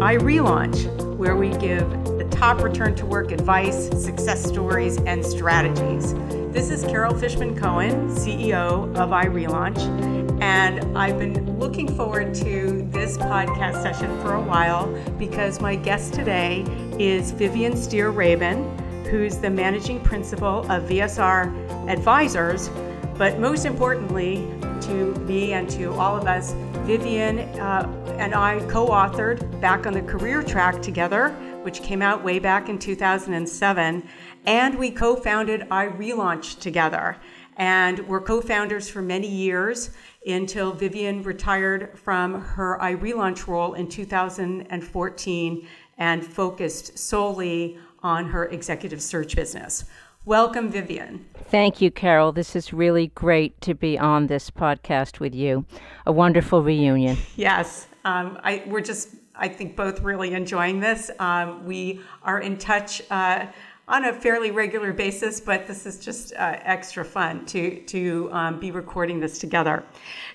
iRelaunch, where we give the top return to work advice, success stories, and strategies. This is Carol Fishman Cohen, CEO of iRelaunch, and I've been looking forward to this podcast session for a while because my guest today is Vivian Steir Rabin, who's the managing principal of VSR Advisors. But most importantly, to me and to all of us, Vivian uh, and I co authored Back on the Career Track together, which came out way back in 2007. And we co founded iRelaunch together. And we're co founders for many years until Vivian retired from her iRelaunch role in 2014 and focused solely on her executive search business. Welcome, Vivian. Thank you, Carol. This is really great to be on this podcast with you. A wonderful reunion. Yes, um, I, we're just, I think, both really enjoying this. Um, we are in touch uh, on a fairly regular basis, but this is just uh, extra fun to to um, be recording this together.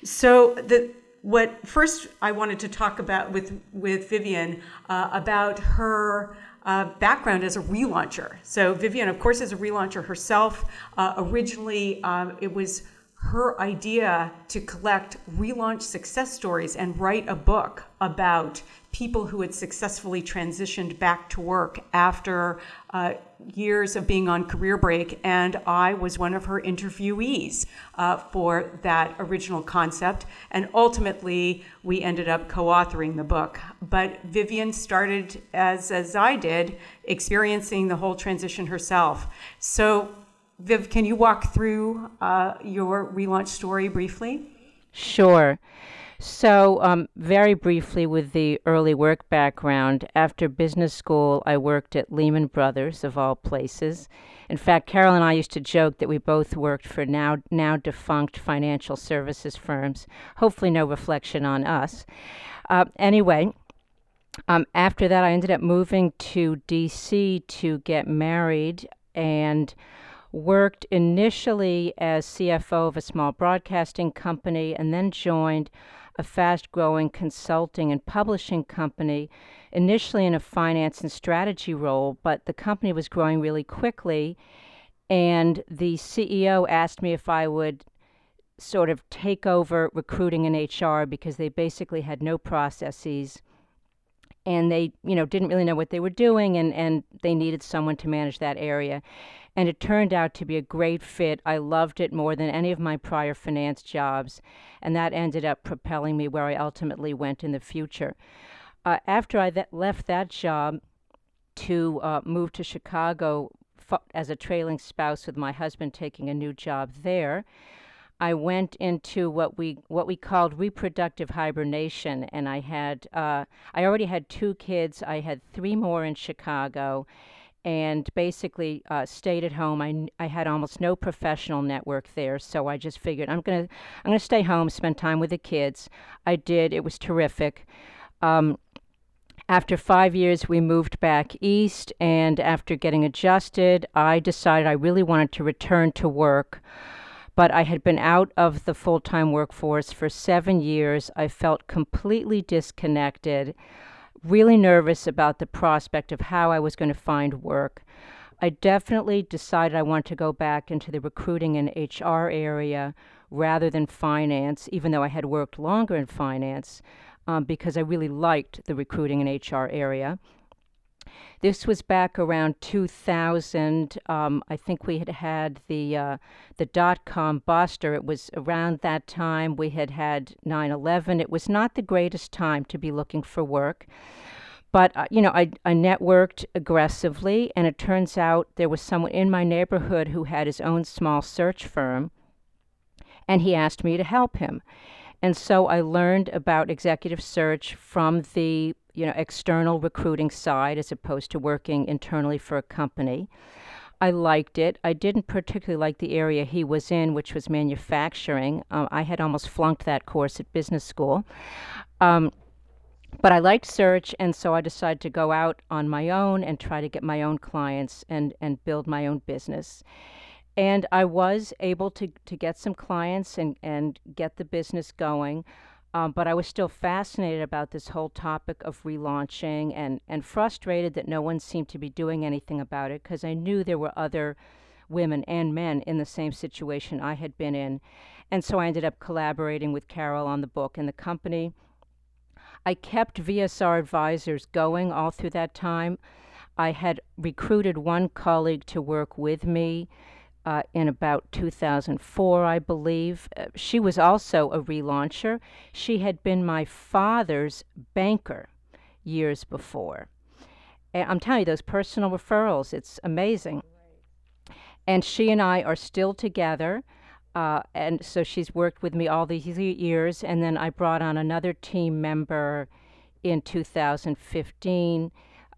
So the what first I wanted to talk about with with Vivian uh, about her uh, background as a relauncher. So Vivian, of course, is a relauncher herself. Uh, originally, um, it was her idea to collect relaunch success stories and write a book about people who had successfully transitioned back to work after uh, years of being on career break. And I was one of her interviewees uh, for that original concept. And ultimately, we ended up co authoring the book. But Vivian started, as, as I did, experiencing the whole transition herself. So, Viv, can you walk through uh, your relaunch story briefly? Sure. So, um, very briefly, with the early work background, after business school, I worked at Lehman Brothers, of all places. In fact, Carol and I used to joke that we both worked for now now defunct financial services firms. Hopefully, no reflection on us. Uh, anyway, um, after that, I ended up moving to D.C. to get married and worked initially as CFO of a small broadcasting company and then joined a fast growing consulting and publishing company, initially in a finance and strategy role, but the company was growing really quickly. And the CEO asked me if I would sort of take over recruiting and HR because they basically had no processes and they you know didn't really know what they were doing and and they needed someone to manage that area and it turned out to be a great fit. I loved it more than any of my prior finance jobs, and that ended up propelling me where I ultimately went in the future. Uh, after I th- left that job to uh, move to Chicago f- as a trailing spouse with my husband taking a new job there, I went into what we what we called reproductive hibernation, and I had uh, I already had two kids. I had three more in Chicago, and basically uh, stayed at home. I, I had almost no professional network there, so I just figured I'm gonna I'm gonna stay home, spend time with the kids. I did. It was terrific. Um, after five years, we moved back east, and after getting adjusted, I decided I really wanted to return to work. But I had been out of the full time workforce for seven years. I felt completely disconnected really nervous about the prospect of how I was going to find work. I definitely decided I wanted to go back into the recruiting and HR area rather than finance, even though I had worked longer in finance, um, because I really liked the recruiting and HR area. This was back around 2000. Um, I think we had had the uh, the dot com buster. It was around that time we had had 9/11. It was not the greatest time to be looking for work. But uh, you know, I, I networked aggressively, and it turns out there was someone in my neighborhood who had his own small search firm, and he asked me to help him. And so I learned about executive search from the you know, external recruiting side as opposed to working internally for a company. I liked it. I didn't particularly like the area he was in, which was manufacturing. Uh, I had almost flunked that course at business school. Um, but I liked search, and so I decided to go out on my own and try to get my own clients and, and build my own business. And I was able to, to get some clients and, and get the business going. Um, but I was still fascinated about this whole topic of relaunching and, and frustrated that no one seemed to be doing anything about it because I knew there were other women and men in the same situation I had been in. And so I ended up collaborating with Carol on the book and the company. I kept VSR advisors going all through that time. I had recruited one colleague to work with me uh, in about 2004, I believe. Uh, she was also a relauncher. She had been my father's banker years before. And I'm telling you, those personal referrals, it's amazing. And she and I are still together. Uh, and so she's worked with me all these years. And then I brought on another team member in 2015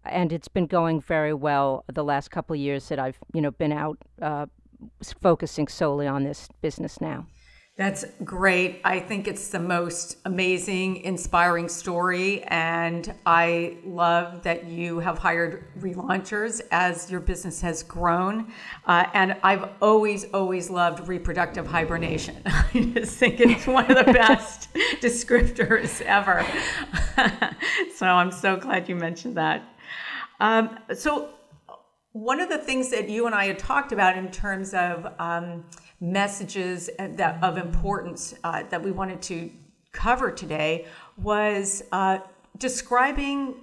and it's been going very well the last couple of years that I've you know been out uh, focusing solely on this business now. That's great. I think it's the most amazing, inspiring story. And I love that you have hired relaunchers as your business has grown. Uh, and I've always, always loved reproductive hibernation. I just think it's one of the best descriptors ever. so I'm so glad you mentioned that. Um, so, one of the things that you and I had talked about in terms of um, messages that of importance uh, that we wanted to cover today was uh, describing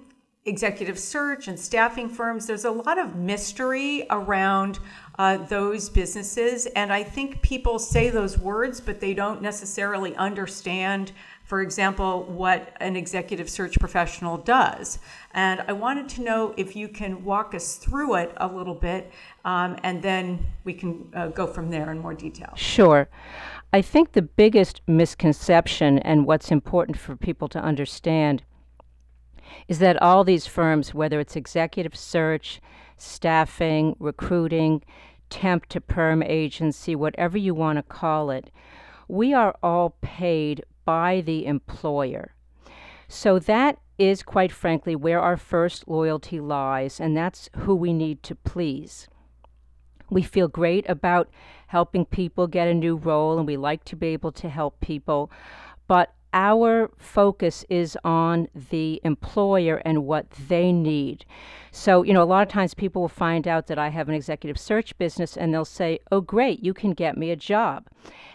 executive search and staffing firms. There's a lot of mystery around uh, those businesses, and I think people say those words, but they don't necessarily understand for example, what an executive search professional does. And I wanted to know if you can walk us through it a little bit, um, and then we can uh, go from there in more detail. Sure. I think the biggest misconception and what's important for people to understand is that all these firms, whether it's executive search, staffing, recruiting, temp to perm agency, whatever you want to call it, we are all paid by the employer. So that is, quite frankly, where our first loyalty lies, and that's who we need to please. We feel great about helping people get a new role, and we like to be able to help people, but our focus is on the employer and what they need. So, you know, a lot of times people will find out that I have an executive search business and they'll say, Oh, great, you can get me a job.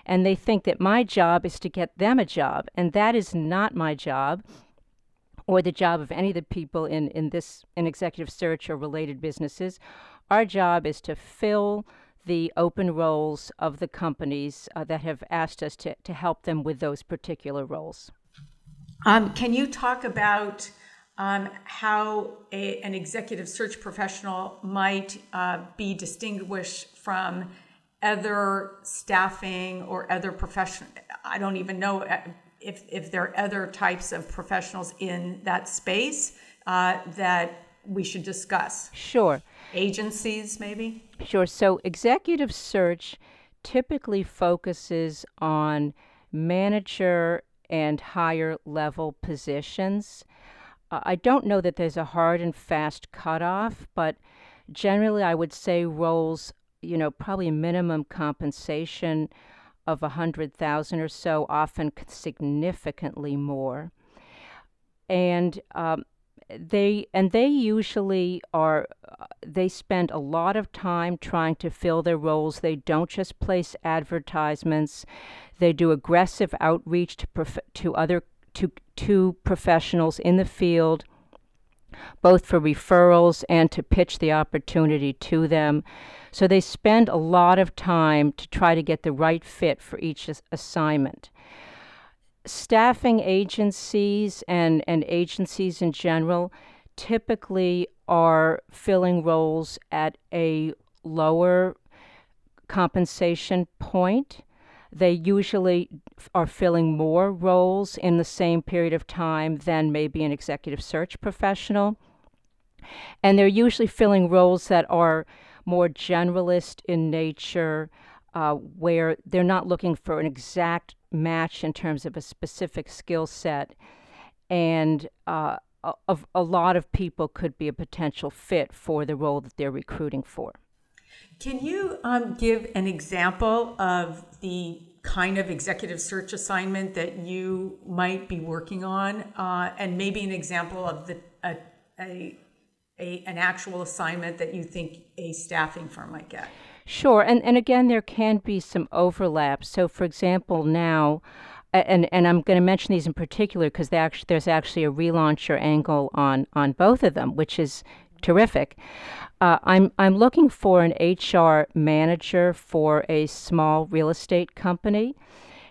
And they think that my job is to get them a job. And that is not my job or the job of any of the people in, in this in executive search or related businesses. Our job is to fill the open roles of the companies uh, that have asked us to, to help them with those particular roles. Um, can you talk about um, how a, an executive search professional might uh, be distinguished from other staffing or other professional? I don't even know uh, if, if there are other types of professionals in that space uh, that we should discuss. Sure. Agencies, maybe? Sure. So, executive search typically focuses on manager and higher level positions. Uh, I don't know that there's a hard and fast cutoff, but generally I would say roles, you know, probably minimum compensation of a hundred thousand or so, often significantly more. And um, they and they usually are they spend a lot of time trying to fill their roles. They don't just place advertisements. They do aggressive outreach to prof- to other to to professionals in the field both for referrals and to pitch the opportunity to them. So they spend a lot of time to try to get the right fit for each assignment staffing agencies and, and agencies in general typically are filling roles at a lower compensation point. They usually are filling more roles in the same period of time than maybe an executive search professional. And they're usually filling roles that are more generalist in nature, uh, where they're not looking for an exact match in terms of a specific skill set, and uh, a, a lot of people could be a potential fit for the role that they're recruiting for. Can you um, give an example of the kind of executive search assignment that you might be working on, uh, and maybe an example of the a, a, a an actual assignment that you think a staffing firm might get. Sure, and and again, there can be some overlap. So, for example, now. And and I'm going to mention these in particular because actually, there's actually a relauncher angle on on both of them, which is terrific. Uh, I'm I'm looking for an HR manager for a small real estate company.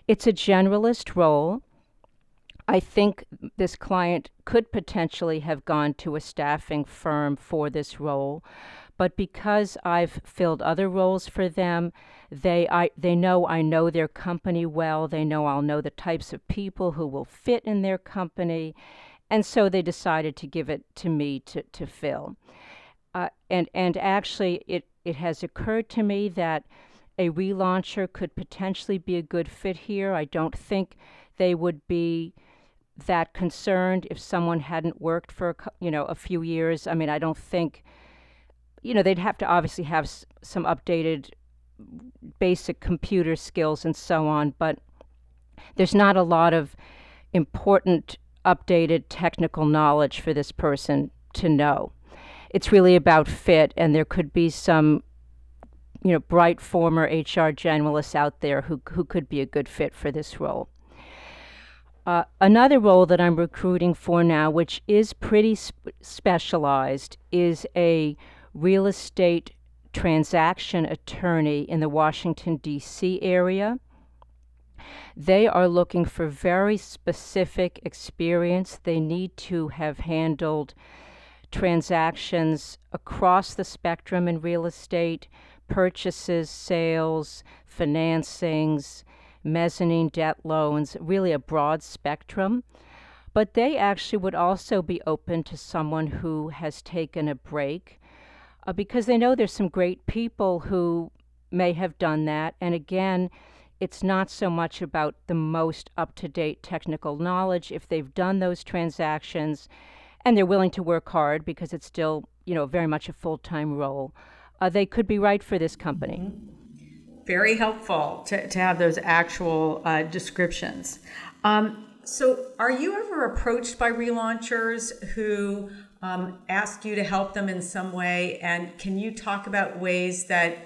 It's a generalist role. I think this client could potentially have gone to a staffing firm for this role, but because I've filled other roles for them, they I they know I know their company well. They know I'll know the types of people who will fit in their company, and so they decided to give it to me to to fill. Uh, and and actually, it it has occurred to me that a relauncher could potentially be a good fit here. I don't think they would be that concerned if someone hadn't worked for you know a few years. I mean, I don't think you know they'd have to obviously have s- some updated basic computer skills and so on, but there's not a lot of important updated technical knowledge for this person to know it's really about fit, and there could be some, you know, bright former HR generalists out there who who could be a good fit for this role. Uh, another role that I'm recruiting for now, which is pretty sp- specialized, is a real estate transaction attorney in the Washington, D.C. area. They are looking for very specific experience. They need to have handled transactions across the spectrum in real estate purchases, sales, financings, mezzanine debt loans, really a broad spectrum. But they actually would also be open to someone who has taken a break uh, because they know there's some great people who may have done that. And again, it's not so much about the most up to date technical knowledge. If they've done those transactions, and they're willing to work hard because it's still, you know, very much a full time role, uh, they could be right for this company. Mm-hmm. Very helpful to, to have those actual uh, descriptions. Um, so, are you ever approached by relaunchers who um, ask you to help them in some way? And can you talk about ways that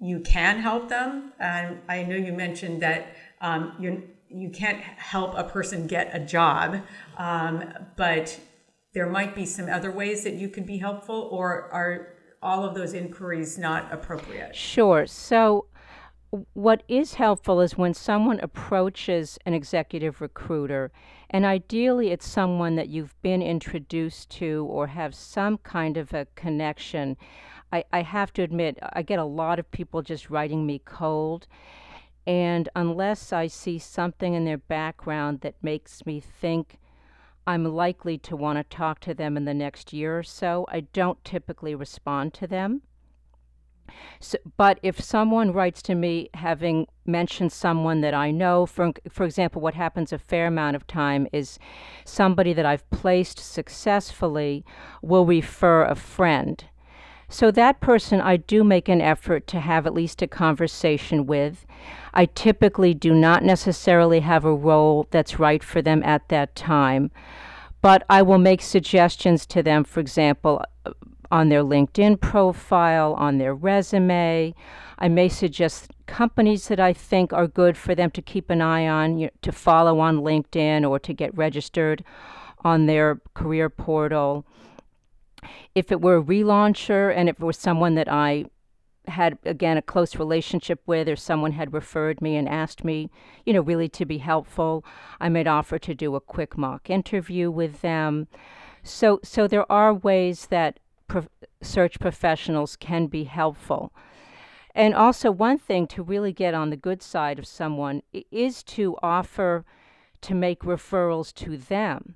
you can help them? And I know you mentioned that um, you you can't help a person get a job, um, but there might be some other ways that you could be helpful, or are all of those inquiries not appropriate? Sure. So, what is helpful is when someone approaches an executive recruiter, and ideally it's someone that you've been introduced to or have some kind of a connection. I, I have to admit, I get a lot of people just writing me cold. And unless I see something in their background that makes me think I'm likely to want to talk to them in the next year or so. I don't typically respond to them. So, but if someone writes to me having mentioned someone that I know, for, for example, what happens a fair amount of time is somebody that I've placed successfully will refer a friend. So that person I do make an effort to have at least a conversation with. I typically do not necessarily have a role that's right for them at that time, but I will make suggestions to them, for example, on their LinkedIn profile, on their resume. I may suggest companies that I think are good for them to keep an eye on, you know, to follow on LinkedIn or to get registered on their career portal if it were a relauncher and if it was someone that I had again a close relationship with or someone had referred me and asked me you know really to be helpful i might offer to do a quick mock interview with them so so there are ways that pro- search professionals can be helpful. And also one thing to really get on the good side of someone is to offer to make referrals to them.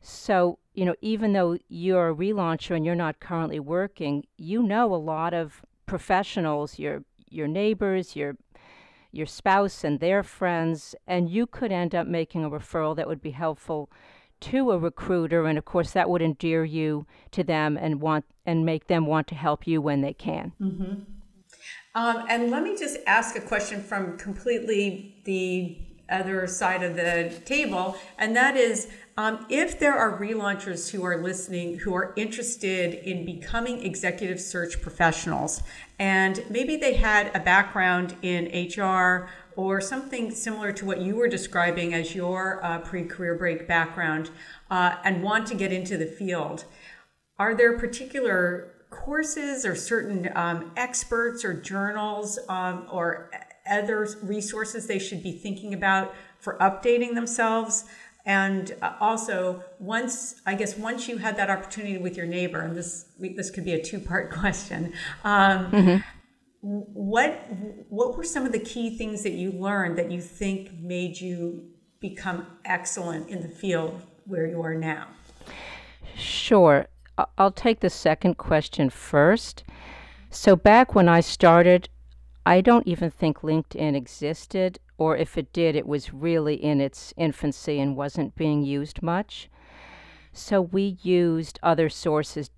So you know, even though you're a relauncher and you're not currently working, you know a lot of professionals, your your neighbors, your your spouse and their friends, and you could end up making a referral that would be helpful to a recruiter and of course that would endear you to them and want and make them want to help you when they can. Mm-hmm. Um, and let me just ask a question from completely the other side of the table, and that is um, if there are relaunchers who are listening who are interested in becoming executive search professionals, and maybe they had a background in HR or something similar to what you were describing as your uh, pre career break background, uh, and want to get into the field, are there particular courses or certain um, experts or journals um, or other resources they should be thinking about for updating themselves? And uh, also, once I guess once you had that opportunity with your neighbor, and this this could be a two part question. Um, mm-hmm. What what were some of the key things that you learned that you think made you become excellent in the field where you are now? Sure. I'll take the second question first. So, back when I started, I don't even think LinkedIn existed, or if it did, it was really in its infancy and wasn't being used much. So, we used other sources,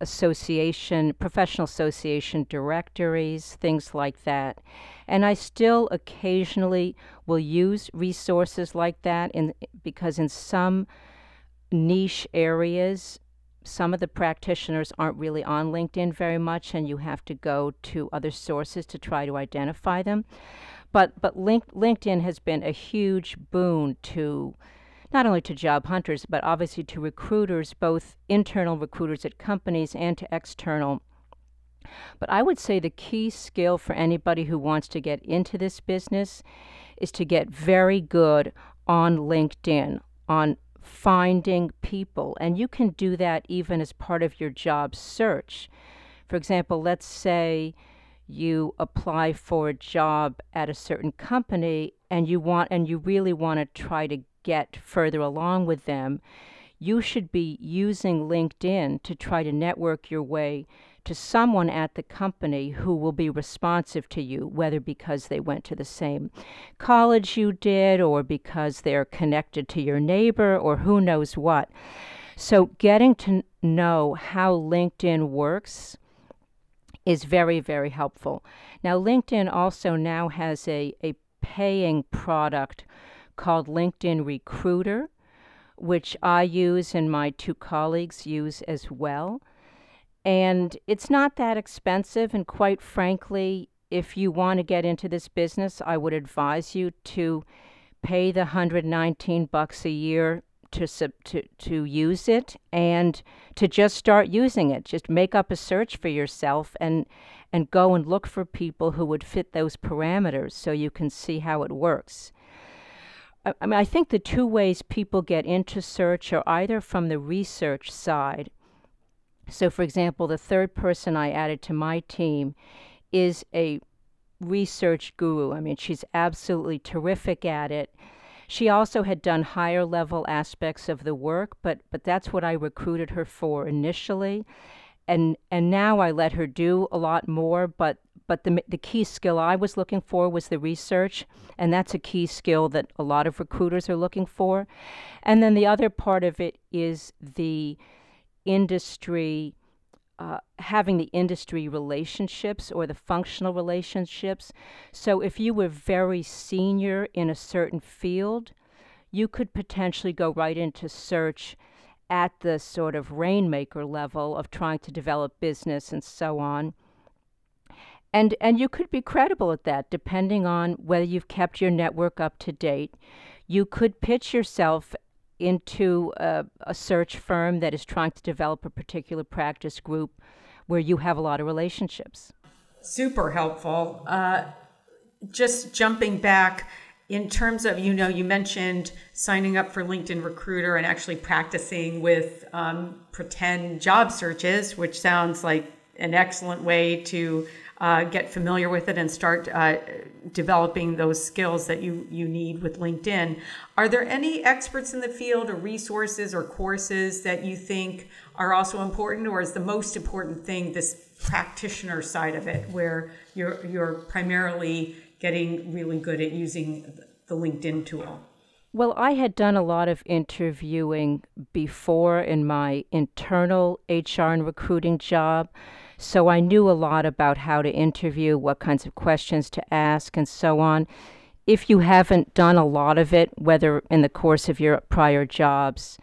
association, professional association directories, things like that. And I still occasionally will use resources like that in, because in some niche areas, some of the practitioners aren't really on LinkedIn very much, and you have to go to other sources to try to identify them. But but link, LinkedIn has been a huge boon to not only to job hunters, but obviously to recruiters, both internal recruiters at companies and to external. But I would say the key skill for anybody who wants to get into this business is to get very good on LinkedIn, on finding people. And you can do that even as part of your job search. For example, let's say you apply for a job at a certain company and you want and you really want to try to get further along with them you should be using LinkedIn to try to network your way to someone at the company who will be responsive to you, whether because they went to the same college you did, or because they're connected to your neighbor, or who knows what. So, getting to know how LinkedIn works is very, very helpful. Now, LinkedIn also now has a, a paying product called LinkedIn Recruiter which I use and my two colleagues use as well. And it's not that expensive. And quite frankly, if you want to get into this business, I would advise you to pay the 119 bucks a year to, to, to use it and to just start using it. Just make up a search for yourself and, and go and look for people who would fit those parameters so you can see how it works. I mean, I think the two ways people get into search are either from the research side. So, for example, the third person I added to my team is a research guru. I mean, she's absolutely terrific at it. She also had done higher level aspects of the work, but but that's what I recruited her for initially. And and now I let her do a lot more, but but the, the key skill I was looking for was the research, and that's a key skill that a lot of recruiters are looking for. And then the other part of it is the industry. Uh, having the industry relationships or the functional relationships. So, if you were very senior in a certain field, you could potentially go right into search at the sort of rainmaker level of trying to develop business and so on and and you could be credible at that depending on whether you've kept your network up to date. You could pitch yourself into a, a, search firm that is trying to develop a particular practice group where you have a lot of relationships. Super helpful. Uh, just jumping back in terms of you know you mentioned signing up for linkedin recruiter and actually practicing with um, pretend job searches which sounds like an excellent way to uh, get familiar with it and start uh, developing those skills that you, you need with LinkedIn. Are there any experts in the field or resources or courses that you think are also important, or is the most important thing this practitioner side of it, where you're, you're primarily getting really good at using the LinkedIn tool? Well, I had done a lot of interviewing before in my internal HR and recruiting job. So I knew a lot about how to interview, what kinds of questions to ask, and so on. If you haven't done a lot of it, whether in the course of your prior jobs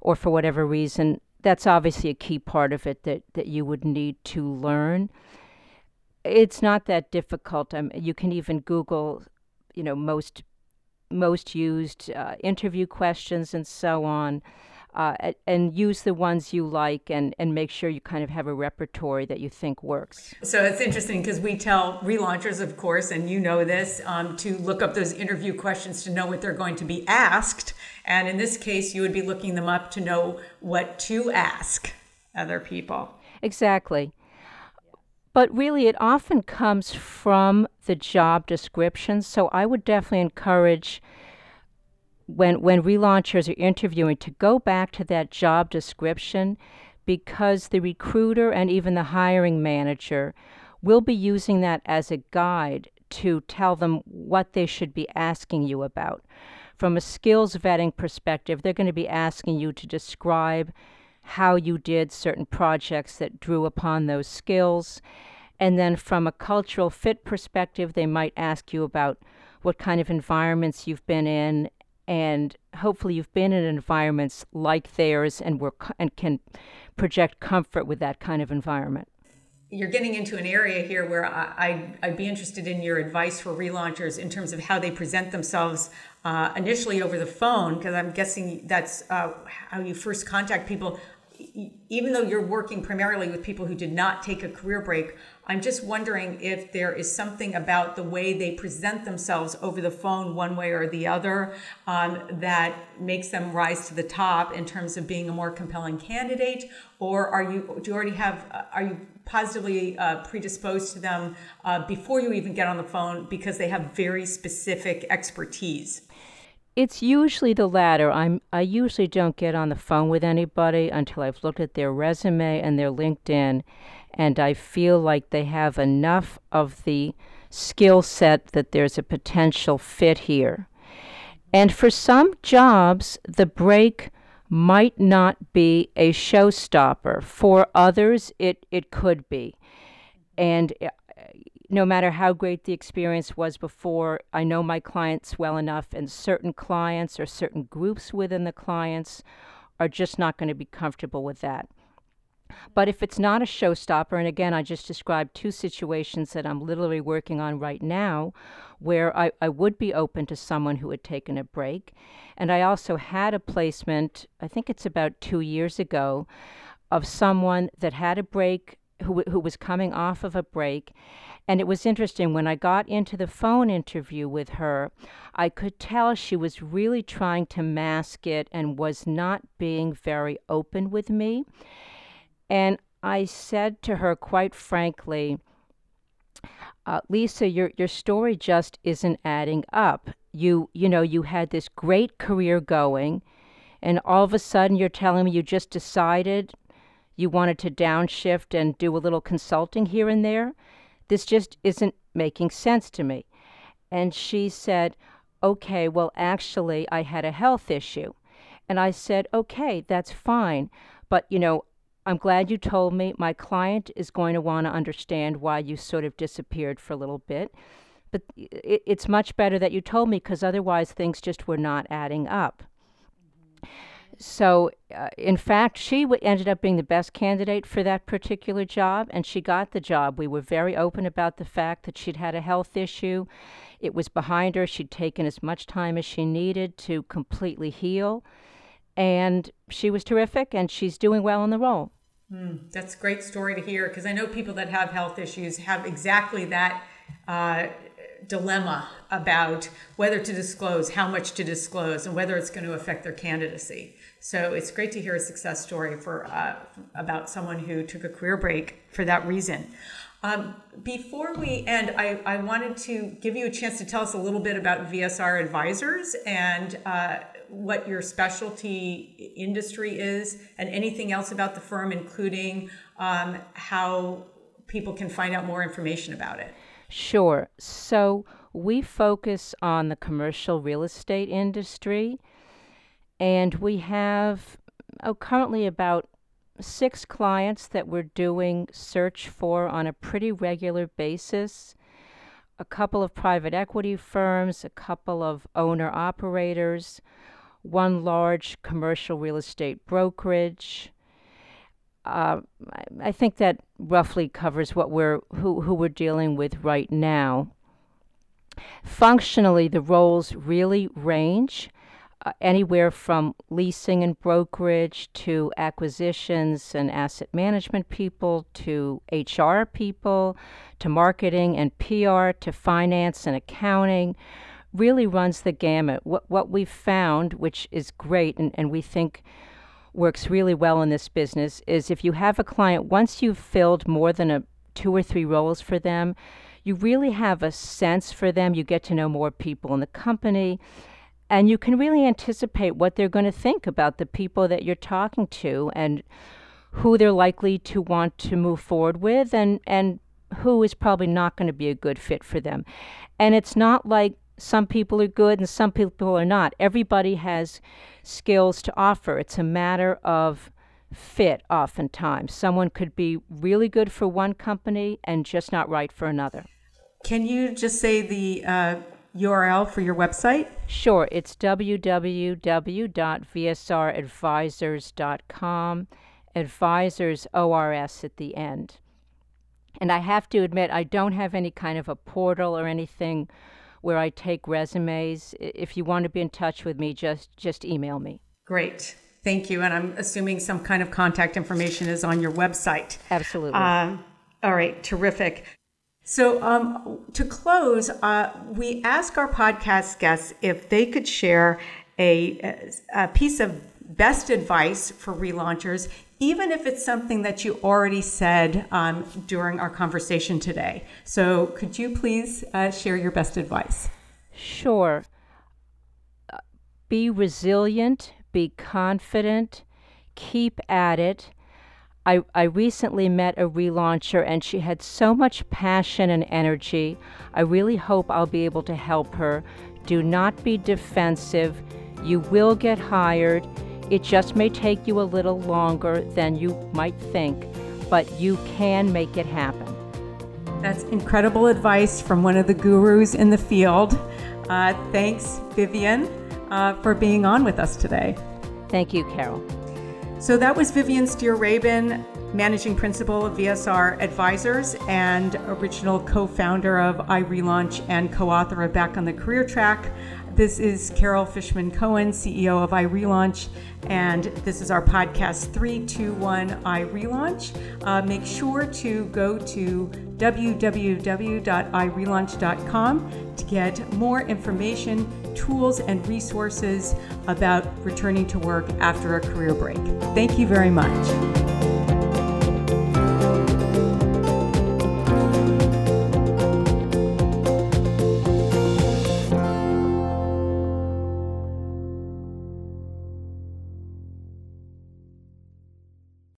or for whatever reason, that's obviously a key part of it that, that you would need to learn. It's not that difficult. Um, you can even Google, you know, most most used uh, interview questions and so on. Uh, and use the ones you like and, and make sure you kind of have a repertory that you think works. So it's interesting because we tell relaunchers, of course, and you know this, um, to look up those interview questions to know what they're going to be asked. And in this case, you would be looking them up to know what to ask other people. Exactly. But really, it often comes from the job description. So I would definitely encourage when when relaunchers are interviewing to go back to that job description because the recruiter and even the hiring manager will be using that as a guide to tell them what they should be asking you about. From a skills vetting perspective, they're going to be asking you to describe how you did certain projects that drew upon those skills. And then from a cultural fit perspective, they might ask you about what kind of environments you've been in and hopefully you've been in environments like theirs and were and can project comfort with that kind of environment you're getting into an area here where I, would be interested in your advice for relaunchers in terms of how they present themselves uh, initially over the phone, because I'm guessing that's uh, how you first contact people. Even though you're working primarily with people who did not take a career break, I'm just wondering if there is something about the way they present themselves over the phone, one way or the other, um, that makes them rise to the top in terms of being a more compelling candidate, or are you do you already have uh, are you positively uh, predisposed to them uh, before you even get on the phone because they have very specific expertise? It's usually the latter. I'm I usually don't get on the phone with anybody until I've looked at their resume and their LinkedIn and I feel like they have enough of the skill set that there's a potential fit here. And for some jobs, the break might not be a showstopper. For others, it, it could be. And uh, no matter how great the experience was before, I know my clients well enough, and certain clients or certain groups within the clients are just not going to be comfortable with that. But if it's not a showstopper, and again, I just described two situations that I'm literally working on right now where I, I would be open to someone who had taken a break. And I also had a placement, I think it's about two years ago, of someone that had a break, who, who was coming off of a break. And it was interesting when I got into the phone interview with her, I could tell she was really trying to mask it and was not being very open with me. And I said to her quite frankly, uh, Lisa, your your story just isn't adding up. You you know you had this great career going, and all of a sudden you're telling me you just decided you wanted to downshift and do a little consulting here and there. This just isn't making sense to me. And she said, Okay, well, actually, I had a health issue. And I said, Okay, that's fine. But, you know, I'm glad you told me. My client is going to want to understand why you sort of disappeared for a little bit. But it, it's much better that you told me because otherwise things just were not adding up. So, uh, in fact, she w- ended up being the best candidate for that particular job, and she got the job. We were very open about the fact that she'd had a health issue. It was behind her. She'd taken as much time as she needed to completely heal. And she was terrific, and she's doing well in the role. Mm, that's a great story to hear because I know people that have health issues have exactly that uh, dilemma about whether to disclose, how much to disclose, and whether it's going to affect their candidacy. So it's great to hear a success story for uh, about someone who took a career break for that reason. Um, before we end, I, I, wanted to give you a chance to tell us a little bit about VSR Advisors and uh, what your specialty industry is and anything else about the firm, including um, how people can find out more information about it. Sure. So we focus on the commercial real estate industry, and we have oh, currently about six clients that we're doing search for on a pretty regular basis a couple of private equity firms, a couple of owner operators, one large commercial real estate brokerage. Uh, I think that roughly covers what we're who, who we're dealing with right now. Functionally, the roles really range uh, anywhere from leasing and brokerage to acquisitions and asset management people to HR people to marketing and PR to finance and accounting. Really runs the gamut. What, what we've found, which is great and, and we think works really well in this business, is if you have a client, once you've filled more than a two or three roles for them, you really have a sense for them. You get to know more people in the company, and you can really anticipate what they're going to think about the people that you're talking to and who they're likely to want to move forward with and, and who is probably not going to be a good fit for them. And it's not like some people are good and some people are not. Everybody has skills to offer. It's a matter of fit oftentimes. Someone could be really good for one company and just not right for another. Can you just say the uh, URL for your website? Sure. It's www.vsradvisors.com, advisors, ORS at the end. And I have to admit, I don't have any kind of a portal or anything where I take resumes. If you want to be in touch with me, just just email me. Great. Thank you. And I'm assuming some kind of contact information is on your website. Absolutely. Uh, all right. Terrific. So, um, to close, uh, we ask our podcast guests if they could share a, a piece of best advice for relaunchers, even if it's something that you already said um, during our conversation today. So, could you please uh, share your best advice? Sure. Uh, be resilient, be confident, keep at it I, I recently met a relauncher and she had so much passion and energy. I really hope I'll be able to help her. Do not be defensive. You will get hired. It just may take you a little longer than you might think, but you can make it happen. That's incredible advice from one of the gurus in the field. Uh, thanks, Vivian, uh, for being on with us today. Thank you, Carol. So that was Vivian Steir Rabin, managing principal of VSR Advisors and original co founder of iRelaunch and co author of Back on the Career Track. This is Carol Fishman Cohen, CEO of iRelaunch, and this is our podcast 321 iRelaunch. Uh, make sure to go to www.irelaunch.com to get more information, tools, and resources about returning to work after a career break. Thank you very much.